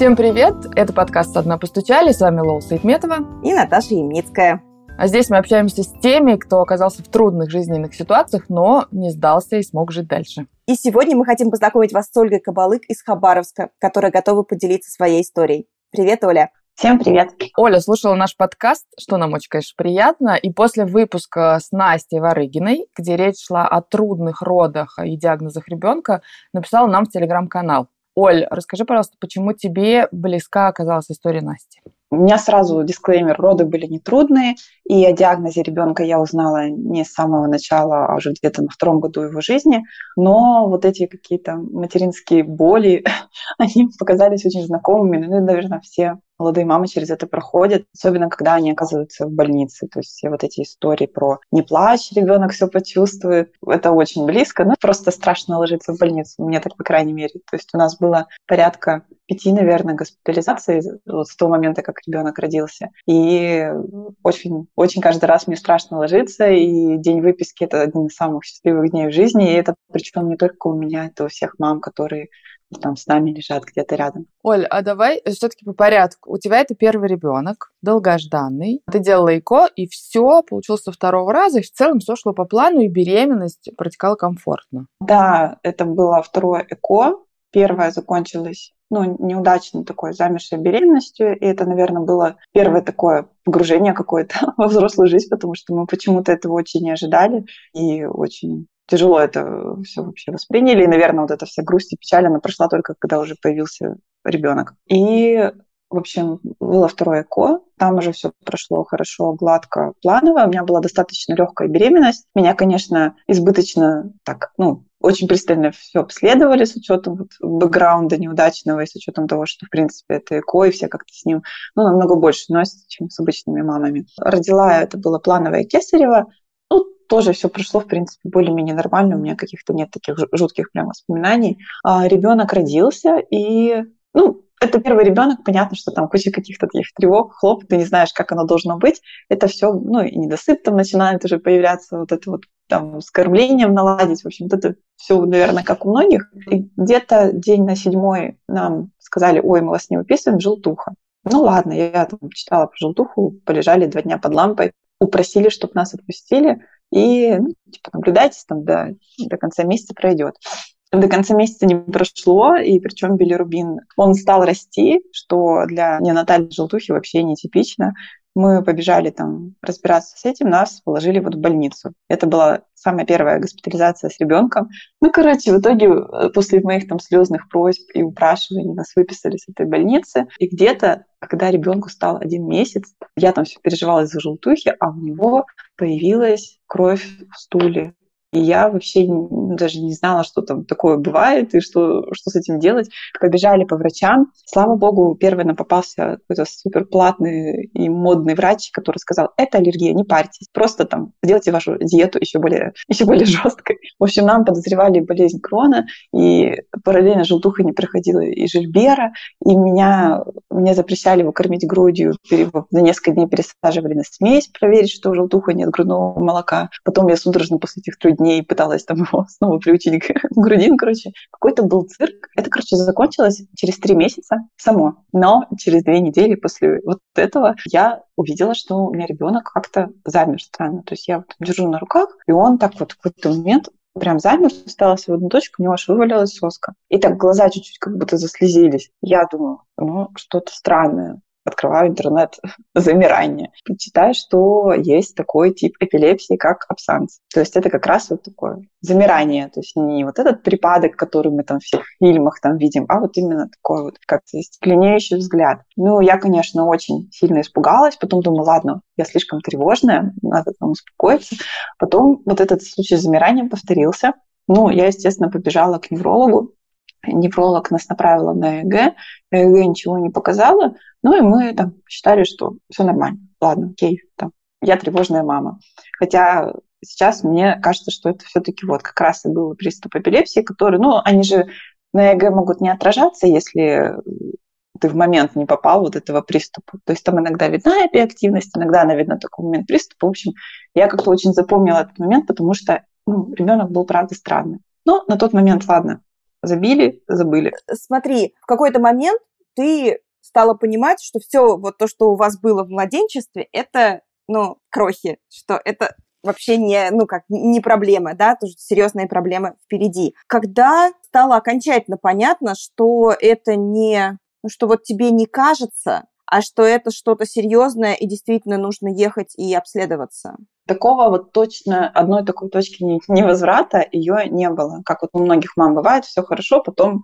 Всем привет! Это подкаст «Одна постучали». С вами Лола Саидметова и Наташа Ямницкая. А здесь мы общаемся с теми, кто оказался в трудных жизненных ситуациях, но не сдался и смог жить дальше. И сегодня мы хотим познакомить вас с Ольгой Кабалык из Хабаровска, которая готова поделиться своей историей. Привет, Оля! Всем привет. Оля слушала наш подкаст, что нам очень, конечно, приятно. И после выпуска с Настей Варыгиной, где речь шла о трудных родах и диагнозах ребенка, написала нам в телеграм-канал. Оль, расскажи, пожалуйста, почему тебе близка оказалась история Насти? У меня сразу дисклеймер, роды были нетрудные, и о диагнозе ребенка я узнала не с самого начала, а уже где-то на втором году его жизни, но вот эти какие-то материнские боли, они показались очень знакомыми, ну, наверное, все молодые мамы через это проходят, особенно когда они оказываются в больнице. То есть все вот эти истории про «не плачь, ребенок все почувствует», это очень близко, но просто страшно ложиться в больницу, мне так, по крайней мере. То есть у нас было порядка пяти, наверное, госпитализаций вот с того момента, как ребенок родился. И очень, очень каждый раз мне страшно ложиться, и день выписки — это один из самых счастливых дней в жизни, и это причем не только у меня, это у всех мам, которые там с нами лежат где-то рядом. Оль, а давай все-таки по порядку. У тебя это первый ребенок, долгожданный. Ты делала ЭКО, и все получилось со второго раза, и в целом все шло по плану, и беременность протекала комфортно. Да, это было второе ЭКО. Первое закончилось ну, неудачной такой замершей беременностью. И это, наверное, было первое такое погружение какое-то во взрослую жизнь, потому что мы почему-то этого очень не ожидали и очень тяжело это все вообще восприняли. И, наверное, вот эта вся грусть и печаль, она прошла только когда уже появился ребенок. И в общем, было второе ЭКО, там уже все прошло хорошо, гладко, планово. У меня была достаточно легкая беременность. Меня, конечно, избыточно так, ну, очень пристально все обследовали с учетом вот бэкграунда неудачного и с учетом того, что, в принципе, это ЭКО, и все как-то с ним ну, намного больше носят, чем с обычными мамами. Родила, это было плановое кесарево, ну, тоже все прошло, в принципе, более-менее нормально, у меня каких-то нет таких жутких прям воспоминаний. А ребенок родился, и, ну, это первый ребенок, понятно, что там куча каких-то таких тревог, хлоп, ты не знаешь, как оно должно быть. Это все, ну, и недосып там начинает уже появляться, вот это вот там с кормлением наладить. В общем, это все, наверное, как у многих. И где-то день на седьмой нам сказали, ой, мы вас не выписываем, желтуха. Ну ладно, я там читала про желтуху, полежали два дня под лампой, упросили, чтобы нас отпустили, и ну, типа наблюдайтесь там до, до конца месяца пройдет до конца месяца не прошло, и причем билирубин, он стал расти, что для неонатальной желтухи вообще нетипично. Мы побежали там разбираться с этим, нас положили вот в больницу. Это была самая первая госпитализация с ребенком. Ну, короче, в итоге э, после моих там слезных просьб и упрашиваний нас выписали с этой больницы. И где-то, когда ребенку стал один месяц, я там все переживала из-за желтухи, а у него появилась кровь в стуле. Я вообще даже не знала, что там такое бывает и что, что с этим делать. Побежали по врачам. Слава богу, первый нам попался какой-то супер платный и модный врач, который сказал, это аллергия, не парьтесь, просто там сделайте вашу диету еще более, еще более жесткой. В общем, нам подозревали болезнь крона, и параллельно желтуха не проходила и жильбера, и меня, мне запрещали его кормить грудью, за несколько дней пересаживали на смесь, проверить, что желтуха нет грудного молока. Потом я судорожно после этих трех дней пыталась там его снова приучить к грудин, короче. Какой-то был цирк. Это, короче, закончилось через три месяца само. Но через две недели после вот этого я увидела, что у меня ребенок как-то замер странно. То есть я вот держу на руках, и он так вот в какой-то момент прям замер, осталась в одну точку, у него аж вывалилась соска. И так глаза чуть-чуть как будто заслезились. Я думаю, ну, что-то странное открываю интернет замирание, читаю, что есть такой тип эпилепсии, как абсанс. То есть это как раз вот такое замирание, то есть не вот этот припадок, который мы там в фильмах там видим, а вот именно такой вот как-то стекленеющий взгляд. Ну, я, конечно, очень сильно испугалась, потом думаю, ладно, я слишком тревожная, надо там успокоиться. Потом вот этот случай с замиранием повторился. Ну, я, естественно, побежала к неврологу, невролог нас направила на ЭГ, ЭГ ничего не показала, ну и мы там считали, что все нормально, ладно, окей, там, я тревожная мама. Хотя сейчас мне кажется, что это все-таки вот как раз и был приступ эпилепсии, который, ну, они же на ЭГ могут не отражаться, если ты в момент не попал вот этого приступа. То есть там иногда видна эпиактивность, иногда она видна такой момент приступа. В общем, я как-то очень запомнила этот момент, потому что ну, ребенок был, правда, странный. Но на тот момент, ладно, забили, забыли. Смотри, в какой-то момент ты стала понимать, что все вот то, что у вас было в младенчестве, это, ну, крохи, что это вообще не, ну как, не проблема, да, тоже серьезная проблема впереди. Когда стало окончательно понятно, что это не, ну, что вот тебе не кажется, а что это что-то серьезное и действительно нужно ехать и обследоваться? Такого вот точно одной такой точки невозврата ее не было. Как вот у многих мам бывает, все хорошо, потом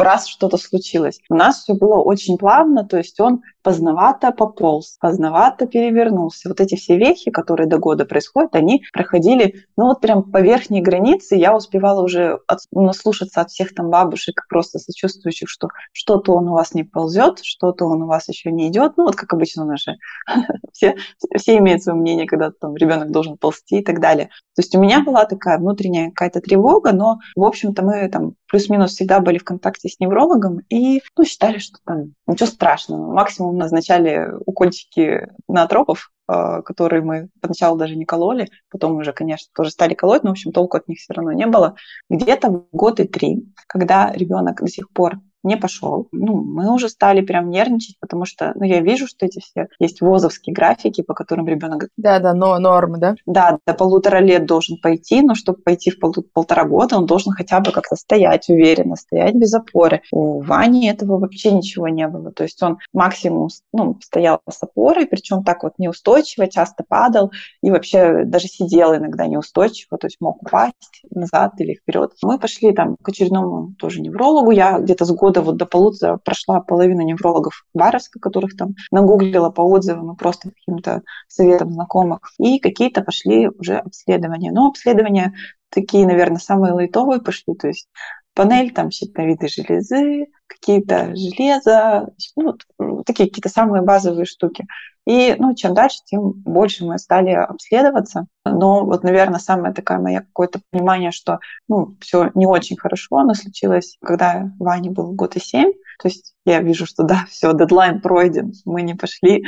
раз что-то случилось. У нас все было очень плавно, то есть он поздновато пополз, поздновато перевернулся. Вот эти все вехи, которые до года происходят, они проходили, ну вот прям по верхней границе. Я успевала уже от, наслушаться от всех там бабушек, просто сочувствующих, что что-то он у вас не ползет, что-то он у вас еще не идет. Ну вот как обычно наши все, все имеют свое мнение, когда там ребенок должен ползти и так далее. То есть у меня была такая внутренняя какая-то тревога, но в общем-то мы там плюс-минус всегда были в контакте с неврологом и ну, считали, что там ничего страшного. Максимум назначали укольчики наотропов, а, которые мы поначалу даже не кололи, потом уже, конечно, тоже стали колоть, но, в общем, толку от них все равно не было. Где-то год и три, когда ребенок до сих пор не пошел. Ну, мы уже стали прям нервничать, потому что, ну, я вижу, что эти все есть ВОЗовские графики, по которым ребенок... Да, да, но нормы, да? Да, до полутора лет должен пойти, но чтобы пойти в пол, полтора года, он должен хотя бы как-то стоять уверенно, стоять без опоры. У Вани этого вообще ничего не было. То есть он максимум ну, стоял с опорой, причем так вот неустойчиво, часто падал и вообще даже сидел иногда неустойчиво, то есть мог упасть назад или вперед. Мы пошли там к очередному тоже неврологу. Я где-то с года года вот до полутора прошла половина неврологов Баровска, которых там нагуглила по отзывам и просто каким-то советам знакомых. И какие-то пошли уже обследования. Но обследования такие, наверное, самые лайтовые пошли, то есть панель там щитовидной железы, какие-то железа, ну, такие какие-то самые базовые штуки. И ну, чем дальше, тем больше мы стали обследоваться. Но вот, наверное, самое такое мое какое-то понимание, что ну, все не очень хорошо, оно случилось, когда Ване был год и семь. То есть я вижу, что да, все, дедлайн пройден, мы не пошли.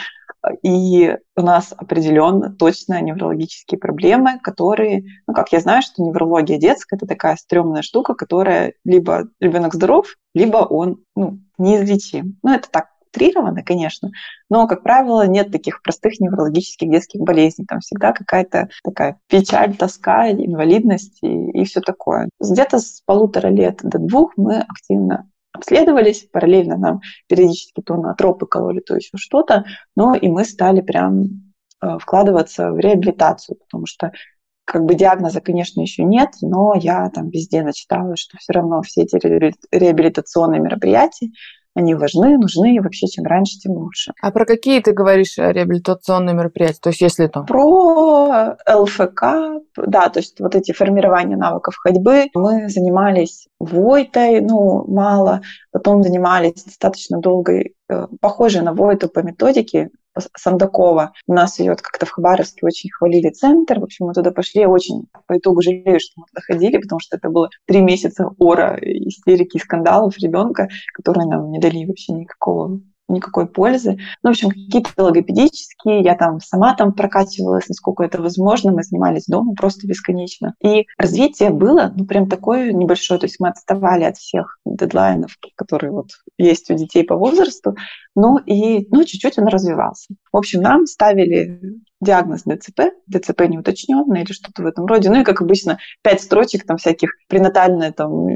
И у нас определенно точно неврологические проблемы, которые, ну, как я знаю, что неврология детская это такая стрёмная штука, которая либо ребенок здоров, либо он ну, неизлечим. Ну, это так утрированно, конечно, но, как правило, нет таких простых неврологических детских болезней. Там всегда какая-то такая печаль, тоска, инвалидность и, и все такое. Где-то с полутора лет до двух мы активно обследовались, параллельно нам периодически то на тропы кололи, то еще что-то, но и мы стали прям э, вкладываться в реабилитацию, потому что как бы диагноза, конечно, еще нет, но я там везде начитала, что все равно все эти реабилитационные мероприятия, они важны, нужны, и вообще чем раньше, тем лучше. А про какие ты говоришь э, реабилитационные мероприятия? То есть если там... Про ЛФК, да, то есть вот эти формирования навыков ходьбы. Мы занимались Войтой, ну, мало, потом занимались достаточно долгой, э, похожей на Войту по методике, Сандакова. У нас ее как-то в Хабаровске очень хвалили центр. В общем, мы туда пошли. Очень по итогу жалею, что мы туда ходили, потому что это было три месяца ора истерики и скандалов ребенка, которые нам не дали вообще никакого никакой пользы. Ну, в общем, какие-то логопедические, я там сама там прокачивалась, насколько это возможно, мы занимались дома просто бесконечно. И развитие было, ну, прям такое небольшое, то есть мы отставали от всех дедлайнов, которые вот есть у детей по возрасту, ну и, ну, чуть-чуть он развивался. В общем, нам ставили диагноз ДЦП, ДЦП неуточненный или что-то в этом роде. Ну и, как обычно, пять строчек там всяких пренатальные там,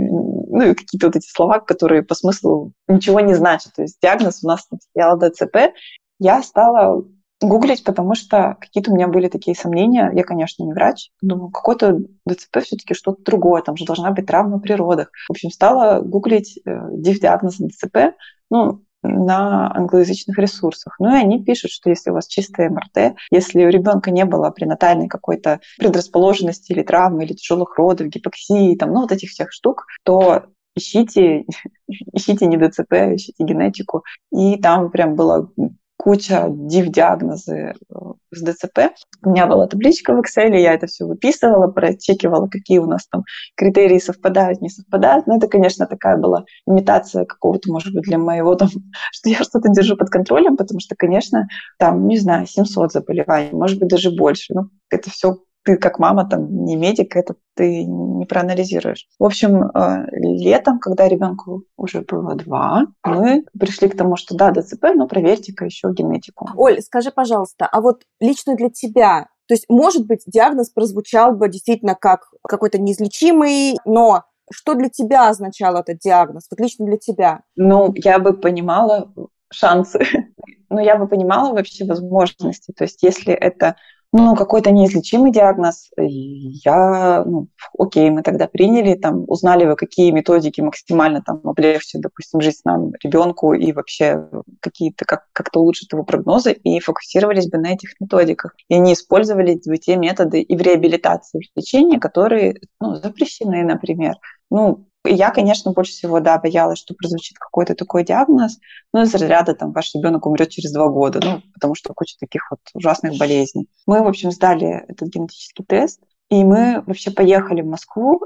ну и какие-то вот эти слова, которые по смыслу ничего не значат. То есть диагноз у нас стоял ДЦП. Я стала гуглить, потому что какие-то у меня были такие сомнения. Я, конечно, не врач. Думаю, какой-то ДЦП все-таки что-то другое. Там же должна быть травма при родах. В общем, стала гуглить э, диагноз ДЦП. Ну, на англоязычных ресурсах. Ну и они пишут, что если у вас чистая МРТ, если у ребенка не было пренатальной какой-то предрасположенности или травмы, или тяжелых родов, гипоксии, там, ну вот этих всех штук, то ищите, ищите не ДЦП, ищите генетику. И там прям было куча див-диагнозы э, с ДЦП. У меня была табличка в Excel, я это все выписывала, прочекивала, какие у нас там критерии совпадают, не совпадают. Но это, конечно, такая была имитация какого-то, может быть, для моего там, что я что-то держу под контролем, потому что, конечно, там, не знаю, 700 заболеваний, может быть, даже больше. Ну, это все ты как мама там не медик, это ты не проанализируешь. В общем, э, летом, когда ребенку уже было два, мы пришли к тому, что да, ДЦП, но проверьте-ка еще генетику. Оль, скажи, пожалуйста, а вот лично для тебя, то есть, может быть, диагноз прозвучал бы действительно как какой-то неизлечимый, но что для тебя означал этот диагноз, вот лично для тебя? Ну, я бы понимала шансы, но я бы понимала вообще возможности. То есть, если это ну, какой-то неизлечимый диагноз, я, ну, окей, мы тогда приняли, там, узнали вы, какие методики максимально там облегчат, допустим, жизнь нам, ребенку, и вообще какие-то, как, как-то улучшат его прогнозы, и фокусировались бы на этих методиках. И не использовали бы те методы и в реабилитации, и в лечении, которые, ну, запрещены, например. Ну, я, конечно, больше всего, да, боялась, что прозвучит какой-то такой диагноз, ну, из разряда, там, ваш ребенок умрет через два года, ну, потому что куча таких вот ужасных болезней. Мы, в общем, сдали этот генетический тест, и мы вообще поехали в Москву,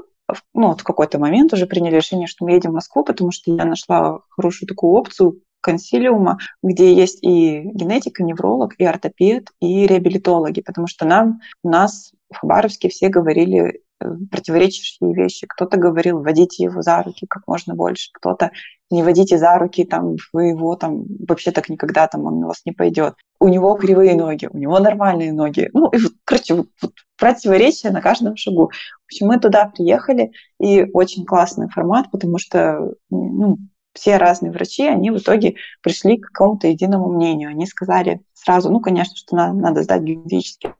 ну, вот в какой-то момент уже приняли решение, что мы едем в Москву, потому что я нашла хорошую такую опцию консилиума, где есть и генетика, невролог, и ортопед, и реабилитологи, потому что нам, у нас в Хабаровске все говорили противоречащие вещи. Кто-то говорил, водите его за руки как можно больше, кто-то не водите за руки, там, вы его там вообще так никогда там он на вас не пойдет. У него кривые ноги, у него нормальные ноги. Ну, и вот, короче, вот, вот противоречия на каждом шагу. В общем, мы туда приехали, и очень классный формат, потому что ну, все разные врачи, они в итоге пришли к какому-то единому мнению. Они сказали сразу, ну, конечно, что надо, надо сдать генетический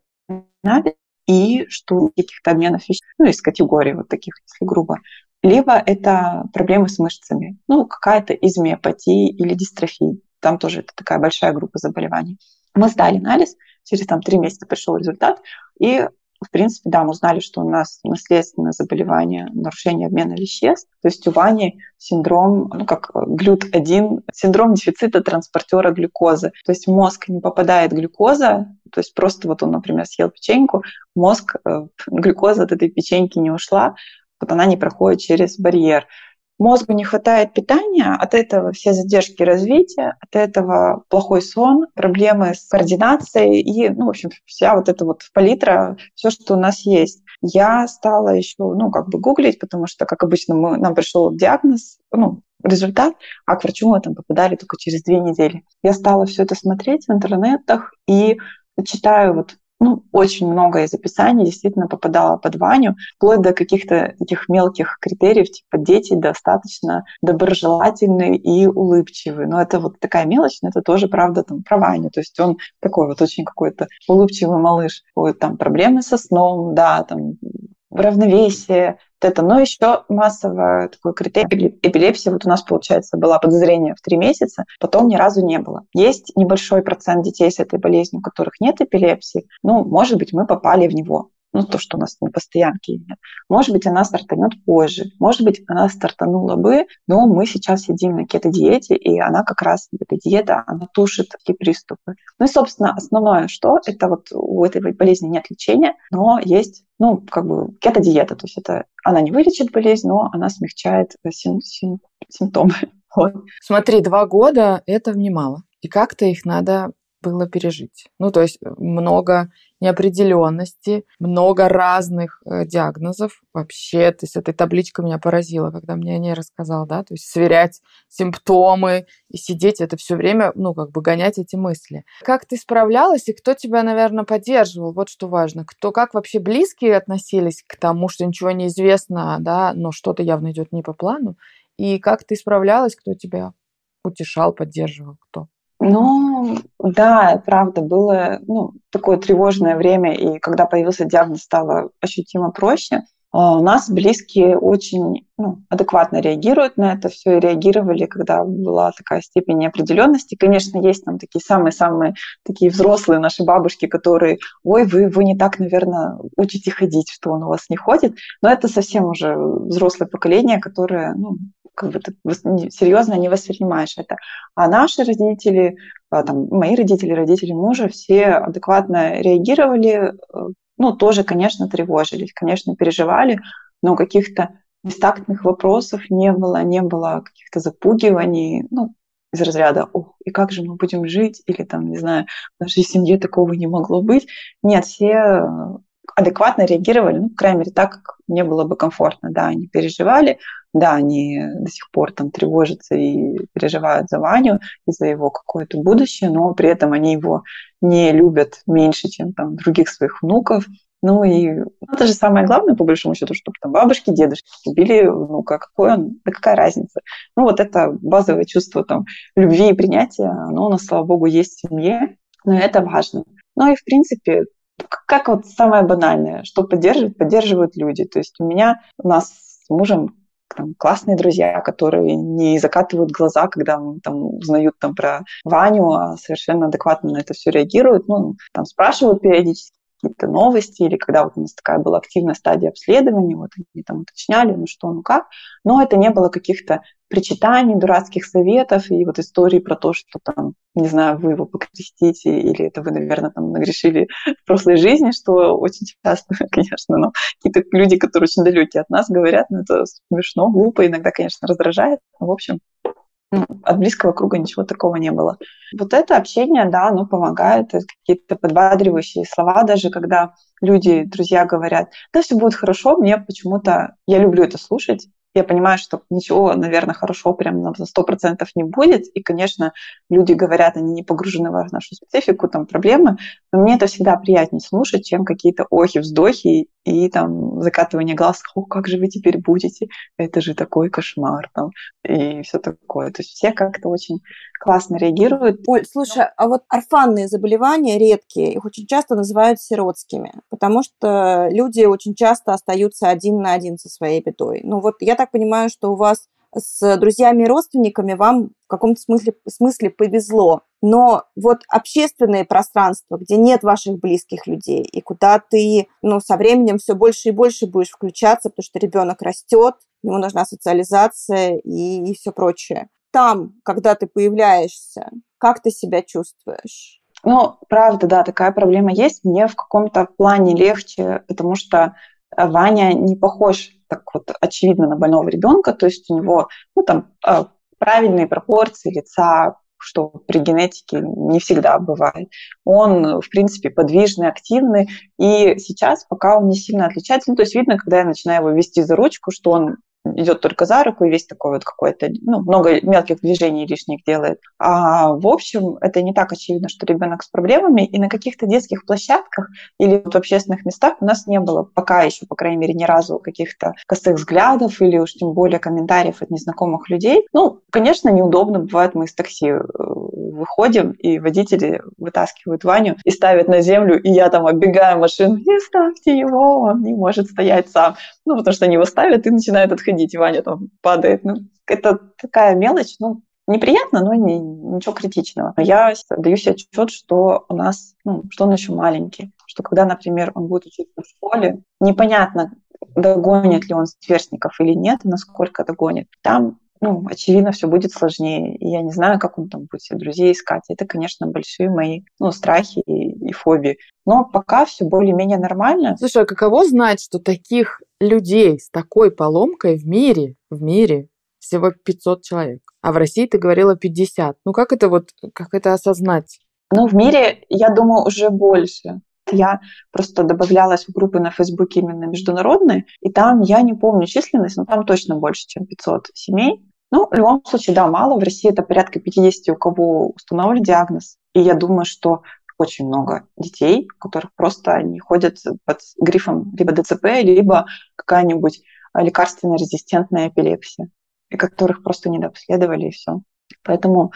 анализ, и что каких-то обменов веществ, ну, из категории вот таких, если грубо. Либо это проблемы с мышцами, ну, какая-то из миопатии или дистрофии. Там тоже это такая большая группа заболеваний. Мы сдали анализ, через там три месяца пришел результат, и в принципе, да, мы узнали, что у нас наследственное заболевание, нарушение обмена веществ. То есть у Вани синдром, ну как глют-1, синдром дефицита транспортера глюкозы. То есть в мозг не попадает глюкоза, то есть просто вот он, например, съел печеньку, мозг, э, глюкоза от этой печеньки не ушла, вот она не проходит через барьер мозгу не хватает питания, от этого все задержки развития, от этого плохой сон, проблемы с координацией и, ну, в общем, вся вот эта вот палитра, все, что у нас есть. Я стала еще, ну, как бы гуглить, потому что, как обычно, мы, нам пришел диагноз, ну, результат, а к врачу мы там попадали только через две недели. Я стала все это смотреть в интернетах и читаю вот ну, очень много из описаний действительно попадало под Ваню, вплоть до каких-то таких мелких критериев, типа дети достаточно доброжелательные и улыбчивые. Но это вот такая мелочь, но это тоже правда там про Ваню. То есть он такой вот очень какой-то улыбчивый малыш. Вот, там проблемы со сном, да, там равновесие, это. Но еще массово такой критерий эпилепсии. Вот у нас, получается, была подозрение в три месяца, потом ни разу не было. Есть небольшой процент детей с этой болезнью, у которых нет эпилепсии. Ну, может быть, мы попали в него ну, то, что у нас на постоянке нет. Может быть, она стартанет позже. Может быть, она стартанула бы, но мы сейчас сидим на кето-диете, и она как раз, эта диета, она тушит такие приступы. Ну и, собственно, основное, что это вот у этой болезни нет лечения, но есть ну, как бы кето-диета, то есть это она не вылечит болезнь, но она смягчает сим- сим- симптомы. Вот. Смотри, два года – это немало. И как-то их надо было пережить. Ну, то есть много неопределенности, много разных э, диагнозов. Вообще, то есть эта табличка меня поразила, когда мне о ней рассказал, да, то есть сверять симптомы и сидеть это все время, ну, как бы гонять эти мысли. Как ты справлялась и кто тебя, наверное, поддерживал? Вот что важно. Кто, как вообще близкие относились к тому, что ничего не известно, да, но что-то явно идет не по плану? И как ты справлялась, кто тебя утешал, поддерживал, кто? Ну, да, правда, было ну, такое тревожное время, и когда появился диагноз, стало ощутимо проще. А, у нас близкие очень ну, адекватно реагируют на это все и реагировали, когда была такая степень неопределенности. Конечно, есть там такие самые-самые такие взрослые наши бабушки, которые, ой, вы, вы не так, наверное, учите ходить, что он у вас не ходит. Но это совсем уже взрослое поколение, которое ну, как бы серьезно не воспринимаешь это. А наши родители, а, там, мои родители, родители мужа, все адекватно реагировали, э, ну, тоже, конечно, тревожились, конечно, переживали, но каких-то бестактных вопросов не было, не было каких-то запугиваний, ну, из разряда «Ох, и как же мы будем жить?» или там, не знаю, в нашей семье такого не могло быть. Нет, все адекватно реагировали, ну, по крайней мере, так, как мне было бы комфортно. Да, они переживали, да, они до сих пор там тревожатся и переживают за Ваню и за его какое-то будущее, но при этом они его не любят меньше, чем там других своих внуков. Ну и это же самое главное, по большому счету, чтобы там бабушки, дедушки любили внука. Какой он, да какая разница? Ну вот это базовое чувство там любви и принятия, оно у нас, слава богу, есть в семье, но это важно. Ну и, в принципе, как вот самое банальное, что поддерживают, поддерживают люди. То есть у меня, у нас с мужем там, классные друзья, которые не закатывают глаза, когда там узнают там про Ваню, а совершенно адекватно на это все реагируют. Ну, там спрашивают периодически, какие-то новости, или когда вот у нас такая была активная стадия обследования, вот они там уточняли, ну что, ну как, но это не было каких-то причитаний, дурацких советов и вот истории про то, что там, не знаю, вы его покрестите, или это вы, наверное, там нагрешили в прошлой жизни, что очень часто, конечно, но какие-то люди, которые очень далекие от нас, говорят, ну это смешно, глупо, иногда, конечно, раздражает, в общем, ну, от близкого круга ничего такого не было. Вот это общение, да, оно помогает, какие-то подбадривающие слова, даже когда люди, друзья говорят, да, все будет хорошо, мне почему-то, я люблю это слушать, я понимаю, что ничего, наверное, хорошо прям на сто процентов не будет. И, конечно, люди говорят, они не погружены в нашу специфику, там проблемы. Но мне это всегда приятнее слушать, чем какие-то охи, вздохи и там закатывание глаз. О, как же вы теперь будете? Это же такой кошмар там. И все такое. То есть все как-то очень классно реагируют. Оль, слушай, а вот орфанные заболевания редкие, их очень часто называют сиротскими, потому что люди очень часто остаются один на один со своей бедой. Ну вот я так понимаю, что у вас с друзьями и родственниками вам в каком-то смысле, смысле повезло. Но вот общественное пространство, где нет ваших близких людей, и куда ты ну, со временем все больше и больше будешь включаться, потому что ребенок растет, ему нужна социализация и, и все прочее. Там, когда ты появляешься, как ты себя чувствуешь? Ну, правда, да, такая проблема есть. Мне в каком-то плане легче, потому что Ваня не похож так вот очевидно на больного ребенка, то есть у него ну, там, а, правильные пропорции лица, что при генетике не всегда бывает. Он, в принципе, подвижный, активный, и сейчас пока он не сильно отличается, ну, то есть видно, когда я начинаю его вести за ручку, что он идет только за руку и весь такой вот какой-то, ну, много мелких движений лишних делает. А в общем, это не так очевидно, что ребенок с проблемами, и на каких-то детских площадках или вот в общественных местах у нас не было пока еще, по крайней мере, ни разу каких-то косых взглядов или уж тем более комментариев от незнакомых людей. Ну, конечно, неудобно бывает, мы из такси э, выходим, и водители вытаскивают Ваню и ставят на землю, и я там оббегаю машину, не ставьте его, он не может стоять сам. Ну, потому что они его ставят и начинают отходить, и Ваня там падает. Ну, это такая мелочь, ну, неприятно, но не, ничего критичного. Я даю себе отчет, что у нас, ну, что он еще маленький, что когда, например, он будет учиться в школе, непонятно, догонит ли он сверстников или нет, насколько догонит. Там ну, очевидно, все будет сложнее. И я не знаю, как он там будет себе друзей искать. Это, конечно, большие мои ну, страхи и, и фобии. Но пока все более-менее нормально. Слушай, а каково знать, что таких людей с такой поломкой в мире, в мире всего 500 человек, а в России ты говорила 50. Ну как это вот, как это осознать? Ну, в мире, я думаю, уже больше. Я просто добавлялась в группы на Фейсбуке именно международные, и там, я не помню численность, но там точно больше, чем 500 семей. Ну, в любом случае, да, мало. В России это порядка 50, у кого установлен диагноз. И я думаю, что очень много детей, у которых просто они ходят под грифом либо ДЦП, либо какая-нибудь лекарственно-резистентная эпилепсия, и которых просто не дообследовали, и все. Поэтому,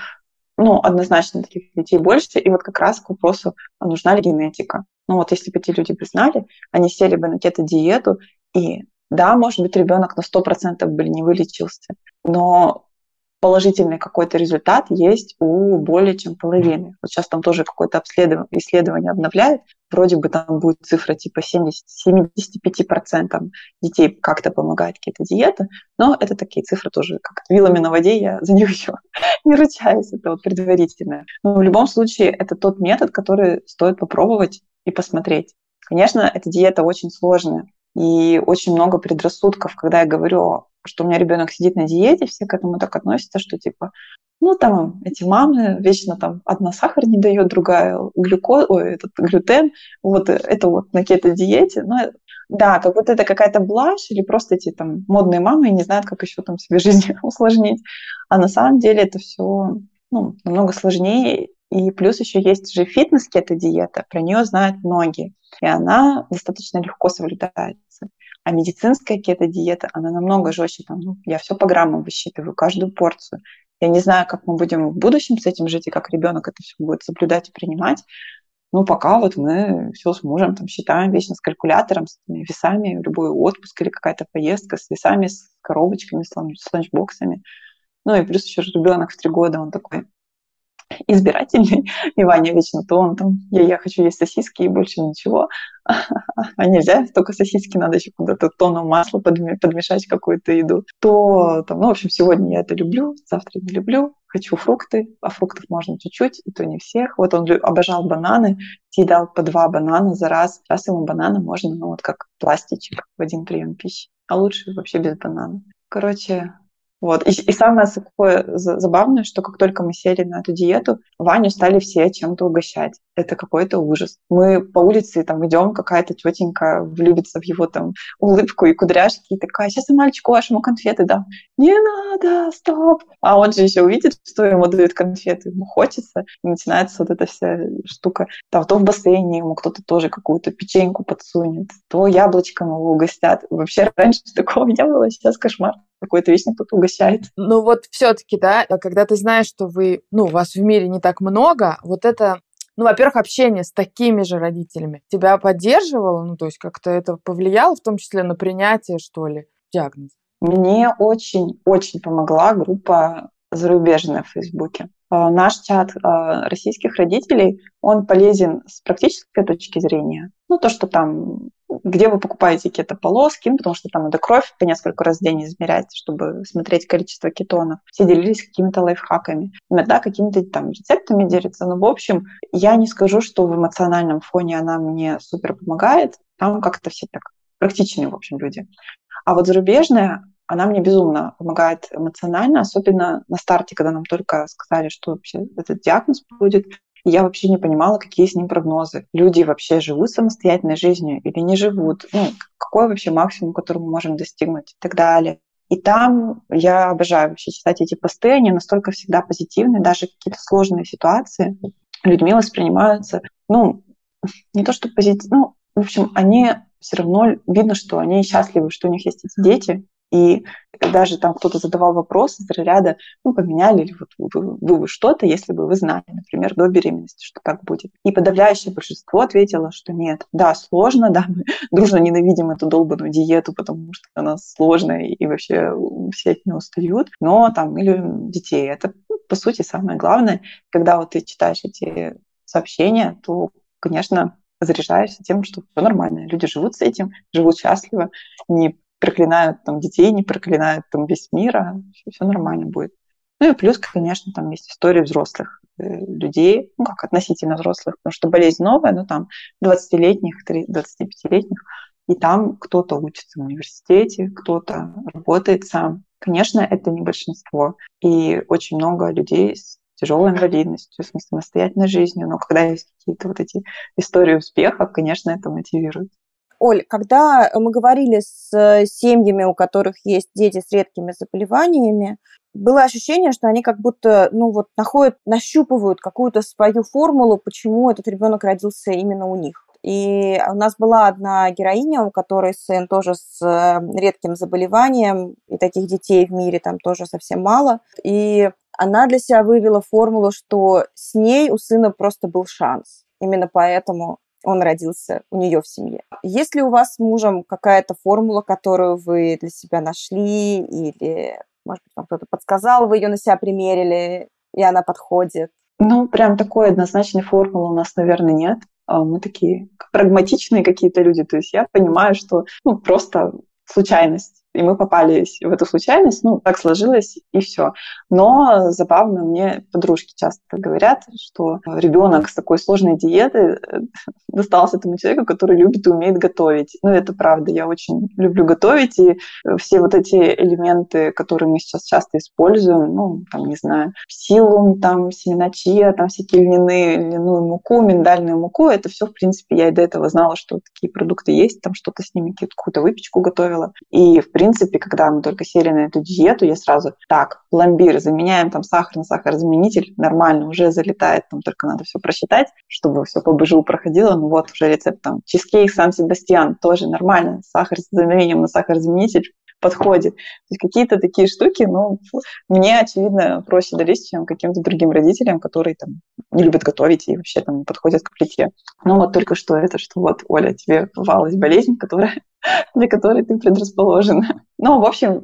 ну, однозначно таких детей больше. И вот как раз к вопросу, нужна ли генетика. Ну вот если бы эти люди бы знали, они сели бы на кето-диету, и да, может быть, ребенок на 100% бы не вылечился, но положительный какой-то результат есть у более чем половины. Вот сейчас там тоже какое-то обследование, исследование обновляют, вроде бы там будет цифра типа 70, 75% детей как-то помогает какие-то диеты, но это такие цифры тоже как вилами на воде, я за них еще не ручаюсь, это вот предварительное. Но в любом случае это тот метод, который стоит попробовать и посмотреть. Конечно, эта диета очень сложная, И очень много предрассудков, когда я говорю, что у меня ребенок сидит на диете, все к этому так относятся, что типа, ну, там эти мамы вечно там одна сахар не дает, другая глюкоз, ой, этот глютен, вот это вот на кето-диете. Но да, как будто это какая-то блажь или просто эти там модные мамы не знают, как еще там себе жизнь усложнить. А на самом деле это все ну, намного сложнее. И плюс еще есть же фитнес кето-диета, про нее знают многие. И она достаточно легко соблюдается. А медицинская кето-диета, она намного жестче. Там, ну, я все по граммам высчитываю, каждую порцию. Я не знаю, как мы будем в будущем с этим жить и как ребенок это все будет соблюдать и принимать. Ну, пока вот мы все с мужем там считаем вечно с калькулятором, с весами, любой отпуск или какая-то поездка с весами, с коробочками, с ланчбоксами. Ну и плюс еще ребенок в три года, он такой избирательный, и вечно то он там, я, я хочу есть сосиски и больше ничего, а нельзя, только сосиски надо еще куда-то тоном масла подмешать какую-то еду, то там, ну, в общем, сегодня я это люблю, завтра не люблю, хочу фрукты, а фруктов можно чуть-чуть, и то не всех. Вот он обожал бананы, съедал по два банана за раз. Раз ему бананы можно, ну вот как пластичек в один прием пищи. А лучше вообще без банана. Короче, вот. И, и самое такое забавное, что как только мы сели на эту диету, Ваню стали все чем-то угощать. Это какой-то ужас. Мы по улице там идем, какая-то тетенька влюбится в его там улыбку и кудряшки, и такая, сейчас я мальчику вашему конфеты дам. Не надо, стоп. А он же еще увидит, что ему дают конфеты, ему хочется, и начинается вот эта вся штука. Там то в бассейне ему кто-то тоже какую-то печеньку подсунет, то яблочком его угостят. Вообще раньше такого не было, сейчас кошмар какой-то вечно кто-то угощает. Ну вот все-таки, да, когда ты знаешь, что вы, ну, вас в мире не так много, вот это ну, во-первых, общение с такими же родителями тебя поддерживало, ну, то есть как-то это повлияло, в том числе на принятие, что ли, диагноза? Мне очень-очень помогла группа зарубежная в Фейсбуке. Э, наш чат э, российских родителей, он полезен с практической точки зрения. Ну, то, что там, где вы покупаете кето-полоски, потому что там надо кровь по несколько раз в день измерять, чтобы смотреть количество кетонов. Все делились какими-то лайфхаками. Иногда какими-то там рецептами делятся. Но, в общем, я не скажу, что в эмоциональном фоне она мне супер помогает. Там как-то все так практичные, в общем, люди. А вот зарубежная, она мне безумно помогает эмоционально, особенно на старте, когда нам только сказали, что вообще этот диагноз будет. Я вообще не понимала, какие с ним прогнозы. Люди вообще живут самостоятельной жизнью или не живут? Ну, какой вообще максимум, который мы можем достигнуть и так далее. И там я обожаю вообще читать эти посты, они настолько всегда позитивные, даже какие-то сложные ситуации людьми воспринимаются, ну, не то что позитивно, ну, в общем, они все равно видно, что они счастливы, что у них есть эти дети, и даже там кто-то задавал вопрос из ряда, ну, поменяли ли вот вы, вы, вы что-то, если бы вы знали, например, до беременности, что так будет. И подавляющее большинство ответило, что нет. Да, сложно, да, мы дружно ненавидим эту долбанную диету, потому что она сложная, и вообще все от нее устают, но там любим детей. Это, ну, по сути, самое главное. Когда вот ты читаешь эти сообщения, то, конечно, заряжаешься тем, что все нормально. Люди живут с этим, живут счастливо, не проклинают там детей, не проклинают там весь мир, а все, все нормально будет. Ну и плюс, конечно, там есть истории взрослых э, людей, ну как относительно взрослых, потому что болезнь новая, но там 20-летних, 25-летних, и там кто-то учится в университете, кто-то работает сам. Конечно, это не большинство. И очень много людей с тяжелой инвалидностью, с самостоятельной жизнью, но когда есть какие-то вот эти истории успеха, конечно, это мотивирует. Оль, когда мы говорили с э, семьями, у которых есть дети с редкими заболеваниями, было ощущение, что они как будто, ну вот, находят, нащупывают какую-то свою формулу, почему этот ребенок родился именно у них. И у нас была одна героиня, у которой сын тоже с э, редким заболеванием, и таких детей в мире там тоже совсем мало. И она для себя вывела формулу, что с ней у сына просто был шанс. Именно поэтому он родился у нее в семье. Есть ли у вас с мужем какая-то формула, которую вы для себя нашли, или, может быть, вам кто-то подсказал, вы ее на себя примерили, и она подходит? Ну, прям такой однозначной формулы у нас, наверное, нет. А мы такие прагматичные какие-то люди. То есть я понимаю, что ну, просто случайность. И мы попались в эту случайность, ну, так сложилось, и все. Но забавно, мне подружки часто говорят, что ребенок с такой сложной диеты э, достался этому человеку, который любит и умеет готовить. Ну, это правда, я очень люблю готовить, и все вот эти элементы, которые мы сейчас часто используем, ну, там, не знаю, силум, там, семена чия, там, всякие льняные, льняную муку, миндальную муку, это все, в принципе, я и до этого знала, что такие продукты есть, там что-то с ними, какую-то выпечку готовила. И, в принципе, когда мы только сели на эту диету, я сразу, так, пломбир, заменяем там сахар на сахарозаменитель, нормально, уже залетает, там только надо все просчитать, чтобы все по БЖУ проходило. Ну вот уже рецепт там чизкейк Сан-Себастьян, тоже нормально, сахар с заменением на сахарозаменитель, подходит. То есть какие-то такие штуки, ну, мне, очевидно, проще дались, чем каким-то другим родителям, которые там не любят готовить и вообще там не подходят к плите. Ну вот только что это, что вот, Оля, тебе попалась болезнь, которая, для которой ты предрасположен. Ну, в общем,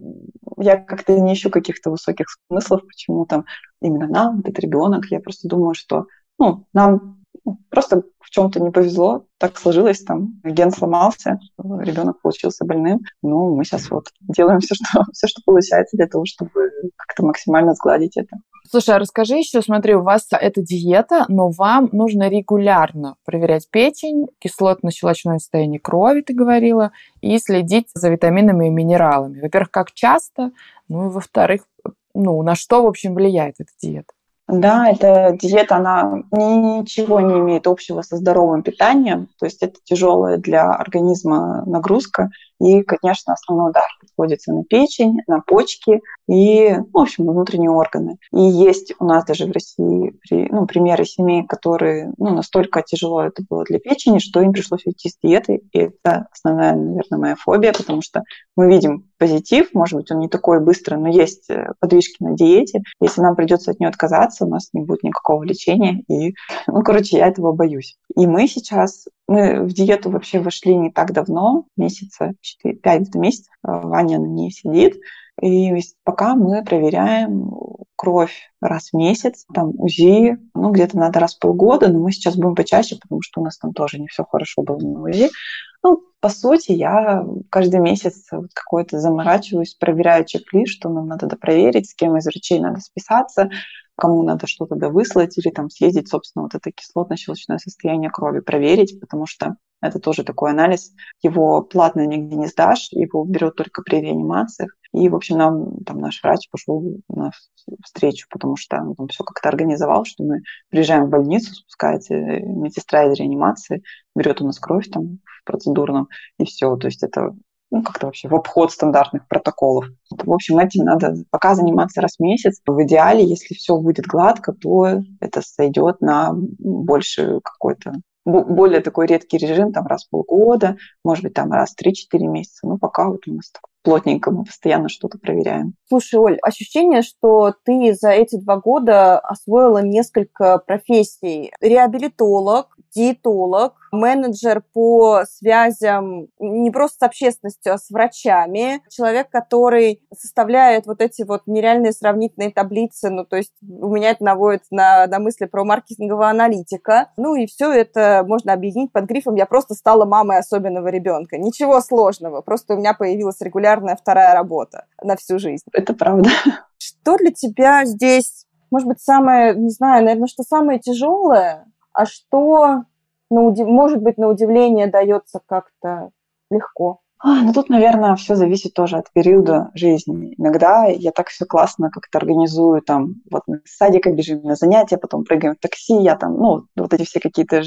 я как-то не ищу каких-то высоких смыслов, почему там именно нам, этот ребенок. Я просто думаю, что ну, нам просто в чем-то не повезло, так сложилось, там ген сломался, ребенок получился больным. Ну, мы сейчас вот делаем все, что, все, что получается для того, чтобы как-то максимально сгладить это. Слушай, а расскажи еще, смотри, у вас это диета, но вам нужно регулярно проверять печень, кислотно-щелочное состояние крови, ты говорила, и следить за витаминами и минералами. Во-первых, как часто, ну и во-вторых, ну, на что, в общем, влияет эта диета? Да, эта диета, она ничего не имеет общего со здоровым питанием, то есть это тяжелая для организма нагрузка, и, конечно, основной удар приходится на печень, на почки и, ну, в общем, на внутренние органы. И есть у нас даже в России ну, примеры семей, которые ну, настолько тяжело это было для печени, что им пришлось уйти с диеты. И это основная, наверное, моя фобия, потому что мы видим позитив, может быть, он не такой быстрый, но есть э, подвижки на диете. Если нам придется от нее отказаться, у нас не будет никакого лечения. И, ну, короче, я этого боюсь. И мы сейчас мы в диету вообще вошли не так давно, месяца 4, 5 месяцев. Ваня на ней сидит. И пока мы проверяем кровь раз в месяц, там УЗИ, ну, где-то надо раз в полгода, но мы сейчас будем почаще, потому что у нас там тоже не все хорошо было на УЗИ. Ну, по сути, я каждый месяц вот какой-то заморачиваюсь, проверяю чек-лист, что нам надо допроверить, с кем из врачей надо списаться, кому надо что-то довыслать или там съездить, собственно, вот это кислотно-щелочное состояние крови проверить, потому что это тоже такой анализ. Его платно нигде не сдашь, его берет только при реанимациях. И, в общем, нам там наш врач пошел на встречу, потому что он там все как-то организовал, что мы приезжаем в больницу, спускается медсестра из реанимации, берет у нас кровь там процедурном, и все. То есть это ну, как-то вообще в обход стандартных протоколов. В общем, этим надо пока заниматься раз в месяц. В идеале, если все будет гладко, то это сойдет на больше какой-то более такой редкий режим, там раз в полгода, может быть, там раз в 3-4 месяца. Ну, пока вот у нас так плотненько мы постоянно что-то проверяем. Слушай, Оль, ощущение, что ты за эти два года освоила несколько профессий. Реабилитолог, диетолог, менеджер по связям не просто с общественностью, а с врачами, человек, который составляет вот эти вот нереальные сравнительные таблицы, ну, то есть у меня это наводит на, на мысли про маркетингового аналитика. Ну, и все это можно объединить под грифом «я просто стала мамой особенного ребенка». Ничего сложного, просто у меня появилась регулярная вторая работа на всю жизнь. Это правда. Что для тебя здесь, может быть, самое, не знаю, наверное, что самое тяжелое, а что, на может быть, на удивление дается как-то легко. А, ну тут, наверное, все зависит тоже от периода жизни. Иногда я так все классно как-то организую, там, вот мы с садика бежим на занятия, потом прыгаем в такси, я там, ну, вот эти все какие-то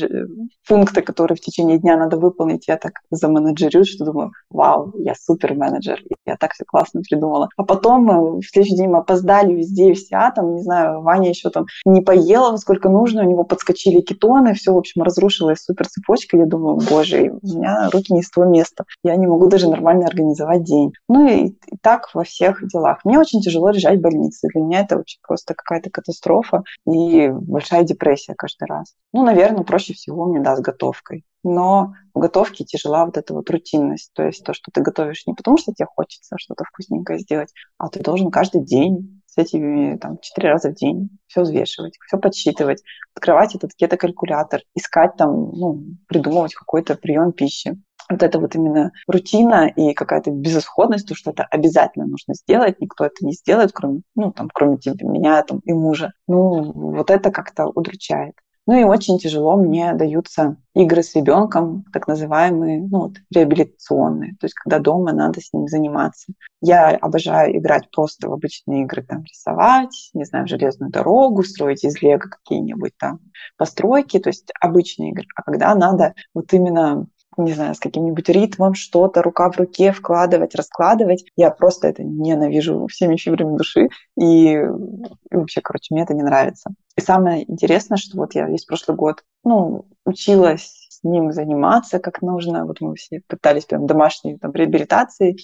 пункты, которые в течение дня надо выполнить, я так заменеджерю, что думаю, вау, я супер менеджер, я так все классно придумала. А потом мы в следующий день мы опоздали везде и вся, там, не знаю, Ваня еще там не поела, сколько нужно, у него подскочили кетоны, все, в общем, разрушилась супер цепочка, я думаю, боже, у меня руки не с того места, я не могу могу даже нормально организовать день. Ну и, и так во всех делах. Мне очень тяжело лежать в больнице. Для меня это вообще просто какая-то катастрофа и большая депрессия каждый раз. Ну, наверное, проще всего мне, да, с готовкой. Но в готовке тяжела вот эта вот рутинность. То есть то, что ты готовишь не потому, что тебе хочется что-то вкусненькое сделать, а ты должен каждый день с этими там четыре раза в день все взвешивать, все подсчитывать, открывать этот кетокалькулятор, искать там, ну, придумывать какой-то прием пищи. Вот это вот именно рутина и какая-то безысходность, то, что это обязательно нужно сделать, никто это не сделает, кроме, ну, там, кроме тебя, меня там, и мужа. Ну, вот это как-то удручает. Ну и очень тяжело мне даются игры с ребенком, так называемые, ну, вот, реабилитационные, то есть когда дома надо с ним заниматься. Я обожаю играть просто в обычные игры, там, рисовать, не знаю, железную дорогу, строить из лего какие-нибудь там постройки, то есть обычные игры. А когда надо вот именно не знаю, с каким-нибудь ритмом что-то рука в руке вкладывать, раскладывать. Я просто это ненавижу всеми фибрами души. И, и вообще, короче, мне это не нравится. И самое интересное, что вот я весь прошлый год, ну, училась с ним заниматься как нужно. Вот мы все пытались прям домашней там, реабилитации,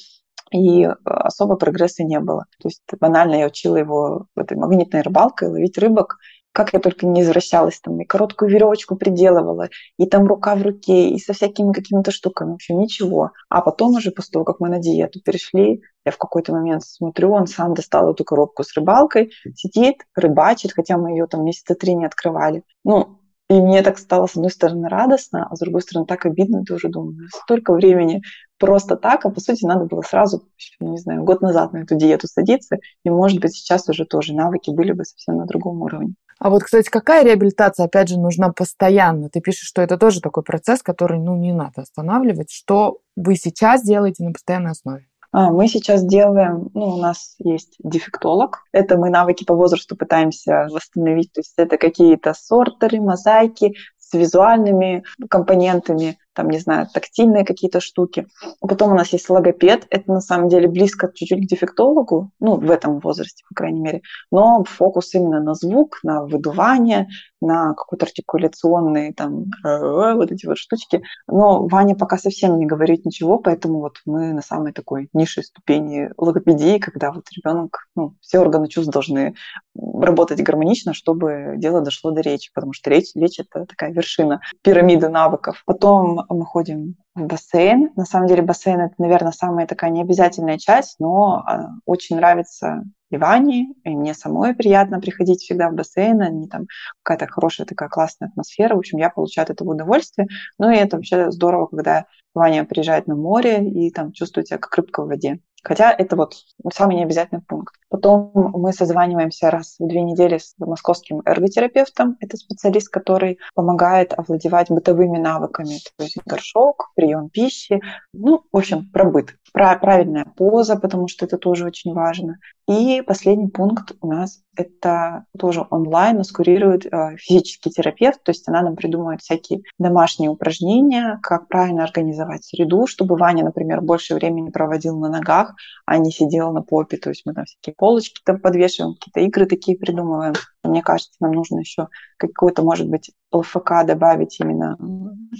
и особо прогресса не было. То есть банально я учила его этой магнитной рыбалкой ловить рыбок, как я только не извращалась, там, и короткую веревочку приделывала, и там рука в руке, и со всякими какими-то штуками, в общем, ничего. А потом уже, после того, как мы на диету перешли, я в какой-то момент смотрю, он сам достал эту коробку с рыбалкой, сидит, рыбачит, хотя мы ее там месяца три не открывали. Ну, и мне так стало, с одной стороны, радостно, а с другой стороны, так обидно, ты уже думаешь, столько времени просто так, а по сути надо было сразу, не знаю, год назад на эту диету садиться, и, может быть, сейчас уже тоже навыки были бы совсем на другом уровне. А вот, кстати, какая реабилитация, опять же, нужна постоянно? Ты пишешь, что это тоже такой процесс, который, ну, не надо останавливать. Что вы сейчас делаете на постоянной основе? А, мы сейчас делаем, ну, у нас есть дефектолог. Это мы навыки по возрасту пытаемся восстановить. То есть это какие-то сортеры, мозаики с визуальными компонентами там, не знаю, тактильные какие-то штуки. Потом у нас есть логопед. Это на самом деле близко чуть-чуть к дефектологу, ну, в этом возрасте, по крайней мере. Но фокус именно на звук, на выдувание, на какой-то артикуляционный, там, вот эти вот штучки. Но Ваня пока совсем не говорит ничего, поэтому вот мы на самой такой низшей ступени логопедии, когда вот ребенок, ну, все органы чувств должны работать гармонично, чтобы дело дошло до речи, потому что речь, речь это такая вершина пирамиды навыков. Потом мы ходим в бассейн. На самом деле бассейн это, наверное, самая такая необязательная часть, но а, очень нравится и Ване, и мне самой приятно приходить всегда в бассейн, они там какая-то хорошая такая классная атмосфера, в общем, я получаю от этого удовольствие. Ну и это вообще здорово, когда Ваня приезжает на море и там чувствует себя как рыбка в воде. Хотя это вот самый необязательный пункт. Потом мы созваниваемся раз в две недели с московским эрготерапевтом. Это специалист, который помогает овладевать бытовыми навыками. То есть горшок, прием пищи. Ну, в общем, про быт. Правильная поза, потому что это тоже очень важно. И последний пункт у нас это тоже онлайн, нас курирует э, физический терапевт, то есть она нам придумывает всякие домашние упражнения, как правильно организовать среду, чтобы Ваня, например, больше времени проводил на ногах, а не сидел на попе, то есть мы там всякие полочки там подвешиваем, какие-то игры такие придумываем. Мне кажется, нам нужно еще какой-то, может быть, ЛФК добавить именно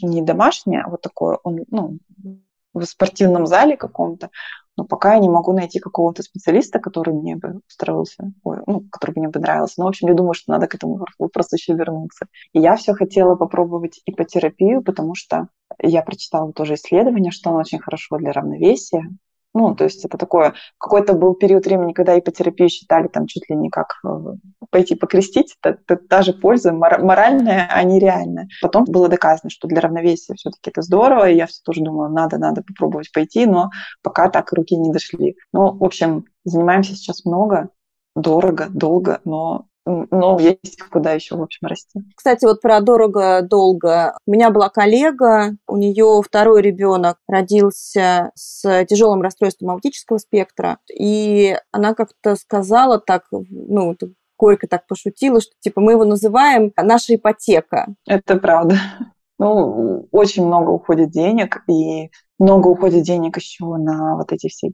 не домашнее, а вот такое, ну, в спортивном зале каком-то, но пока я не могу найти какого-то специалиста, который мне бы устроился, ой, ну, который мне бы нравился. Но, в общем, я думаю, что надо к этому вопросу еще вернуться. И я все хотела попробовать ипотерапию, потому что я прочитала тоже исследование, что оно очень хорошо для равновесия, ну, то есть это такое, какой-то был период времени, когда ипотерапию считали там чуть ли не как э, пойти покрестить, это, это та же польза моральная, а не реальная. Потом было доказано, что для равновесия все-таки это здорово, и я все тоже думала, надо, надо попробовать пойти, но пока так руки не дошли. Ну, в общем, занимаемся сейчас много, дорого, долго, но но есть куда еще, в общем, расти. Кстати, вот про дорого-долго. У меня была коллега, у нее второй ребенок родился с тяжелым расстройством аутического спектра, и она как-то сказала так, ну, горько так пошутила, что типа мы его называем наша ипотека. Это правда. Ну, очень много уходит денег, и много уходит денег еще на вот эти все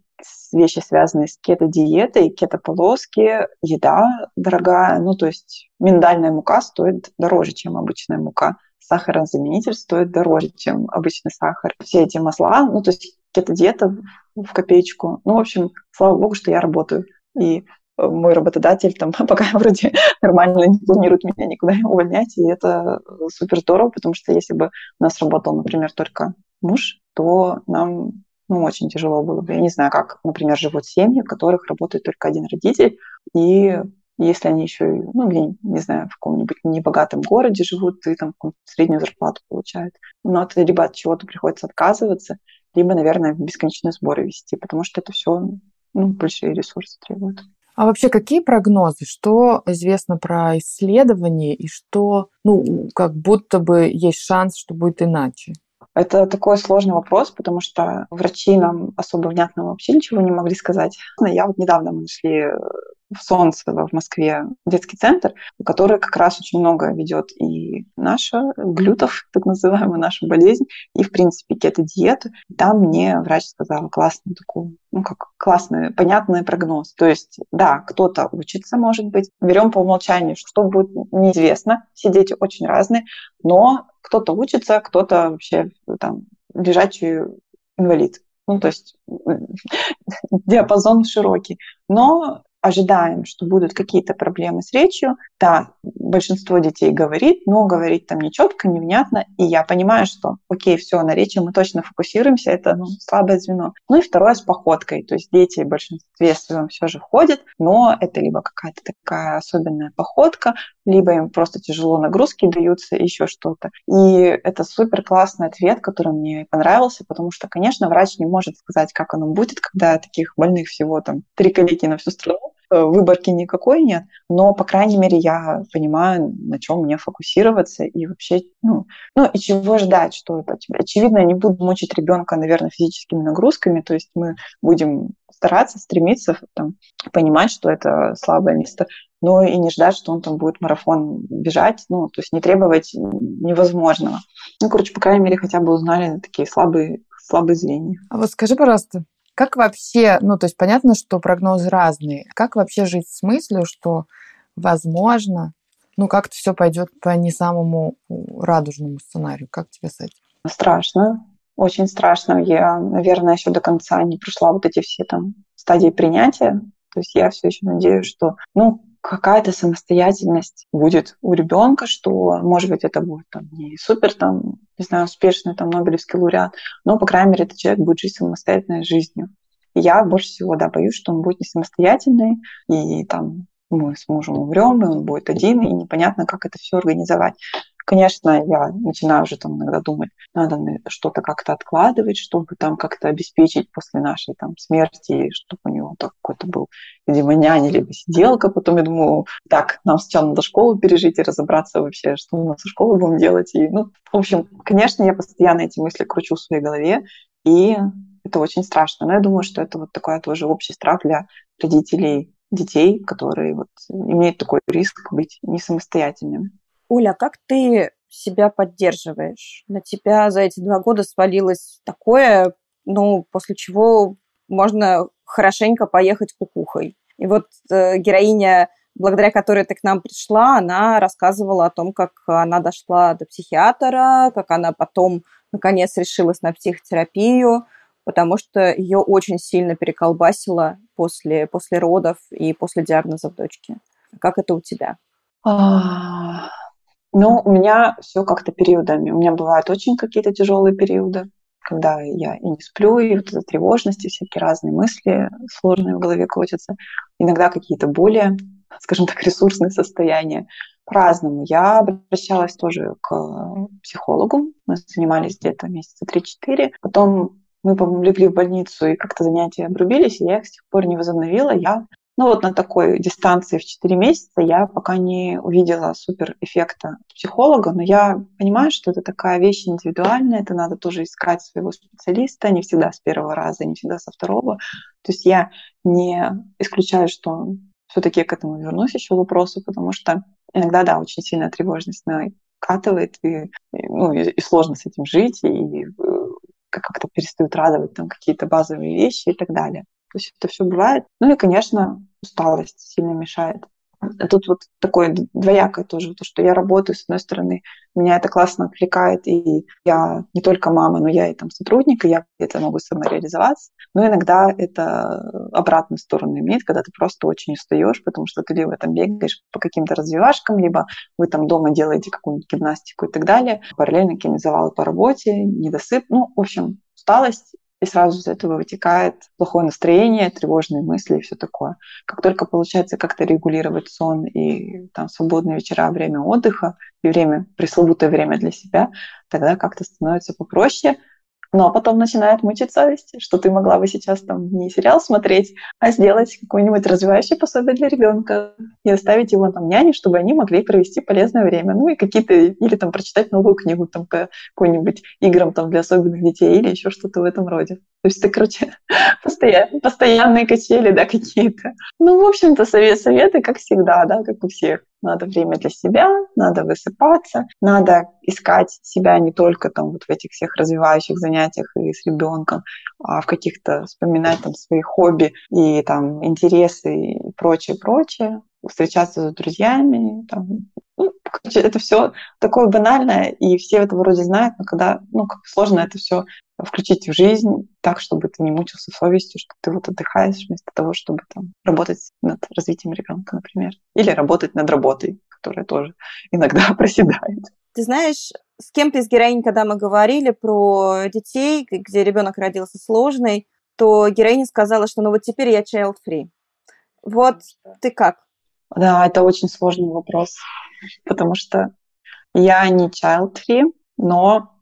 вещи, связанные с кето-диетой, кето-полоски, еда дорогая. Ну, то есть миндальная мука стоит дороже, чем обычная мука. Сахарозаменитель стоит дороже, чем обычный сахар. Все эти масла, ну, то есть кето-диета в копеечку. Ну, в общем, слава богу, что я работаю. И мой работодатель там пока вроде нормально не планирует меня никуда увольнять, и это супер здорово, потому что если бы у нас работал, например, только муж, то нам ну, очень тяжело было бы. Я не знаю, как, например, живут семьи, в которых работает только один родитель, и Если они еще, ну, я не знаю, в каком-нибудь небогатом городе живут и там среднюю зарплату получают. Но это либо от чего-то приходится отказываться, либо, наверное, бесконечные сборы вести, потому что это все ну, большие ресурсы требует. А вообще какие прогнозы? Что известно про исследования и что, ну, как будто бы есть шанс, что будет иначе? Это такой сложный вопрос, потому что врачи нам особо внятно вообще ничего не могли сказать. Я вот недавно мы нашли э, в Солнцево в Москве детский центр, который как раз очень много ведет и наша глютов, так называемая наша болезнь, и, в принципе, кето-диету. Там мне врач сказал классную такую, ну, как классный, понятный прогноз. То есть, да, кто-то учится, может быть. Берем по умолчанию, что будет неизвестно. Все дети очень разные, но кто-то учится, кто-то вообще там лежачий инвалид. Ну, то есть диапазон широкий. Но ожидаем, что будут какие-то проблемы с речью. Да, большинство детей говорит, но говорит там не четко, невнятно. И я понимаю, что окей, все, на речи мы точно фокусируемся, это ну, слабое звено. Ну и второе с походкой. То есть дети в большинстве своем все же входят, но это либо какая-то такая особенная походка, либо им просто тяжело нагрузки даются, еще что-то. И это супер классный ответ, который мне понравился, потому что, конечно, врач не может сказать, как оно будет, когда таких больных всего там три коллеги на всю страну, выборки никакой нет, но, по крайней мере, я понимаю, на чем мне фокусироваться и вообще, ну, ну и чего ждать, что это. Очевидно, я не буду мучить ребенка, наверное, физическими нагрузками, то есть мы будем стараться, стремиться там, понимать, что это слабое место, но и не ждать, что он там будет марафон бежать, ну, то есть не требовать невозможного. Ну, короче, по крайней мере, хотя бы узнали такие слабые, слабые звенья. А вот скажи, пожалуйста, как вообще, ну, то есть понятно, что прогнозы разные. Как вообще жить с мыслью, что возможно, ну, как-то все пойдет по не самому радужному сценарию? Как тебе с этим? Страшно, очень страшно. Я, наверное, еще до конца не прошла вот эти все там стадии принятия. То есть я все еще надеюсь, что, ну, какая-то самостоятельность будет у ребенка, что, может быть, это будет там не супер, там, не знаю, успешный там Нобелевский лауреат, но, по крайней мере, этот человек будет жить самостоятельной жизнью. И я больше всего, да, боюсь, что он будет не самостоятельный, и там мы с мужем умрем, и он будет один, и непонятно, как это все организовать. Конечно, я начинаю уже там иногда думать, надо что-то как-то откладывать, чтобы там как-то обеспечить после нашей там смерти, чтобы у него какой-то был, видимо, няня либо сиделка. Потом я думаю, так, нам сначала надо школу пережить и разобраться вообще, что мы со школой будем делать. И, ну, в общем, конечно, я постоянно эти мысли кручу в своей голове, и это очень страшно. Но я думаю, что это вот такой тоже общий страх для родителей детей, которые вот имеют такой риск быть не самостоятельными. Оля, как ты себя поддерживаешь? На тебя за эти два года свалилось такое, ну, после чего можно хорошенько поехать кукухой. И вот э, героиня, благодаря которой ты к нам пришла, она рассказывала о том, как она дошла до психиатра, как она потом, наконец, решилась на психотерапию, потому что ее очень сильно переколбасило после, после родов и после диагноза в дочке. Как это у тебя? Ну, у меня все как-то периодами. У меня бывают очень какие-то тяжелые периоды, когда я и не сплю, и вот эта тревожность, и всякие разные мысли сложные в голове крутятся. Иногда какие-то более, скажем так, ресурсные состояния. По-разному. Я обращалась тоже к психологу. Мы занимались где-то месяца 3-4. Потом мы, по-моему, легли в больницу, и как-то занятия обрубились, и я их с тех пор не возобновила. Я ну вот на такой дистанции в 4 месяца я пока не увидела супер эффекта психолога, но я понимаю, что это такая вещь индивидуальная, это надо тоже искать своего специалиста, не всегда с первого раза, не всегда со второго. То есть я не исключаю, что все-таки к этому вернусь еще вопросу, потому что иногда, да, очень сильная тревожность накатывает, и, ну, и, и сложно с этим жить, и э, как-то перестают радовать там какие-то базовые вещи и так далее. То есть это все бывает. Ну и, конечно, усталость сильно мешает. А тут вот такое двоякое тоже, то, что я работаю, с одной стороны, меня это классно отвлекает, и я не только мама, но я и там сотрудник, и я где-то могу самореализоваться. Но иногда это обратную сторону имеет, когда ты просто очень устаешь, потому что ты либо там бегаешь по каким-то развивашкам, либо вы там дома делаете какую-нибудь гимнастику и так далее. Параллельно какие-нибудь по работе, недосып. Ну, в общем, усталость и сразу из этого вытекает плохое настроение, тревожные мысли и все такое. Как только получается как-то регулировать сон и там свободные вечера, время отдыха и время, пресловутое время для себя, тогда как-то становится попроще, ну, а потом начинает мучить совесть, что ты могла бы сейчас там не сериал смотреть, а сделать какое-нибудь развивающее пособие для ребенка и оставить его там няне, чтобы они могли провести полезное время. Ну и какие-то, или там прочитать новую книгу там по какой-нибудь играм там для особенных детей или еще что-то в этом роде. То есть это, короче, постоянные, постоянные качели, да, какие-то. Ну, в общем-то, совет, советы, как всегда, да, как у всех. Надо время для себя, надо высыпаться, надо искать себя не только там вот в этих всех развивающих занятиях и с ребенком, а в каких-то вспоминать там свои хобби и там интересы и прочее, прочее. Встречаться с друзьями, там, ну, это все такое банальное, и все этого вроде знают, но когда, ну, как сложно это все включить в жизнь так, чтобы ты не мучился совестью, что ты вот отдыхаешь вместо того, чтобы там работать над развитием ребенка, например, или работать над работой, которая тоже иногда проседает. Ты знаешь, с кем-то из героинь, когда мы говорили про детей, где ребенок родился сложный, то героиня сказала, что ну вот теперь я child-free. Вот ты как? Да, это очень сложный вопрос, потому что я не child-free, но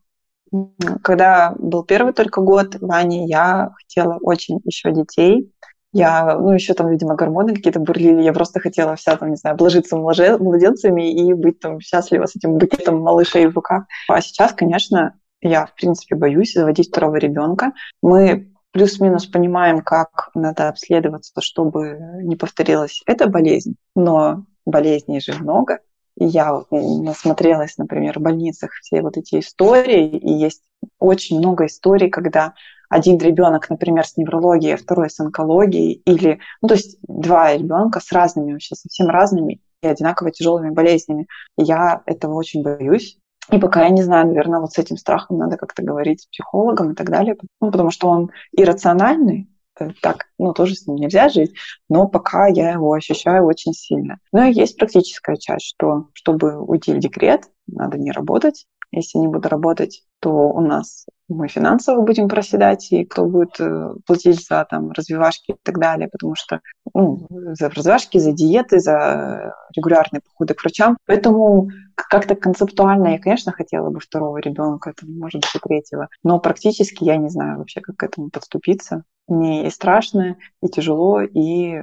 когда был первый только год Вани, я хотела очень еще детей. Я, ну, еще там, видимо, гормоны какие-то бурлили. Я просто хотела вся там, не знаю, обложиться младенцами и быть там счастлива с этим букетом малышей в руках. А сейчас, конечно, я, в принципе, боюсь заводить второго ребенка. Мы плюс-минус понимаем, как надо обследоваться, чтобы не повторилась эта болезнь, но болезней же много. Я вот насмотрелась, например, в больницах все вот эти истории, и есть очень много историй, когда один ребенок, например, с неврологией, второй с онкологией, или, ну, то есть два ребенка с разными, вообще совсем разными и одинаково тяжелыми болезнями. Я этого очень боюсь. И пока я не знаю, наверное, вот с этим страхом надо как-то говорить с психологом и так далее, ну, потому что он иррациональный, Э, так, ну, тоже с ним нельзя жить, но пока я его ощущаю очень сильно. Но и есть практическая часть, что чтобы уйти в декрет, надо не работать. Если не буду работать, то у нас мы финансово будем проседать, и кто будет э, платить за там, развивашки и так далее, потому что ну, за развивашки, за диеты, за регулярные походы к врачам. Поэтому как-то концептуально я, конечно, хотела бы второго ребенка, может быть, и третьего, но практически я не знаю вообще, как к этому подступиться. Мне и страшно, и тяжело, и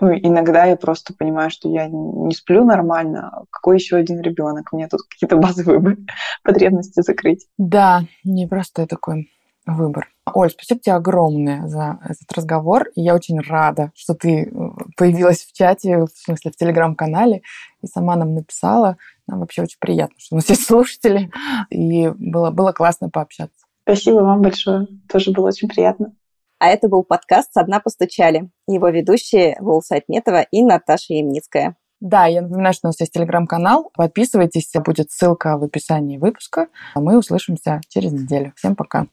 ну, иногда я просто понимаю, что я не сплю нормально. Какой еще один ребенок? Мне тут какие-то базовые потребности закрыть. Да, непростой такой выбор. Оль, спасибо тебе огромное за этот разговор. Я очень рада, что ты э, появилась в чате, в смысле в телеграм-канале, и сама нам написала. Нам вообще очень приятно, что у нас есть слушатели, и было, было классно пообщаться. Спасибо вам большое. Тоже было очень приятно. А это был подкаст «Со дна постучали». Его ведущие Волса Айтметова и Наташа Ямницкая. Да, я напоминаю, что у нас есть телеграм-канал. Подписывайтесь, будет ссылка в описании выпуска. А мы услышимся через неделю. Всем пока.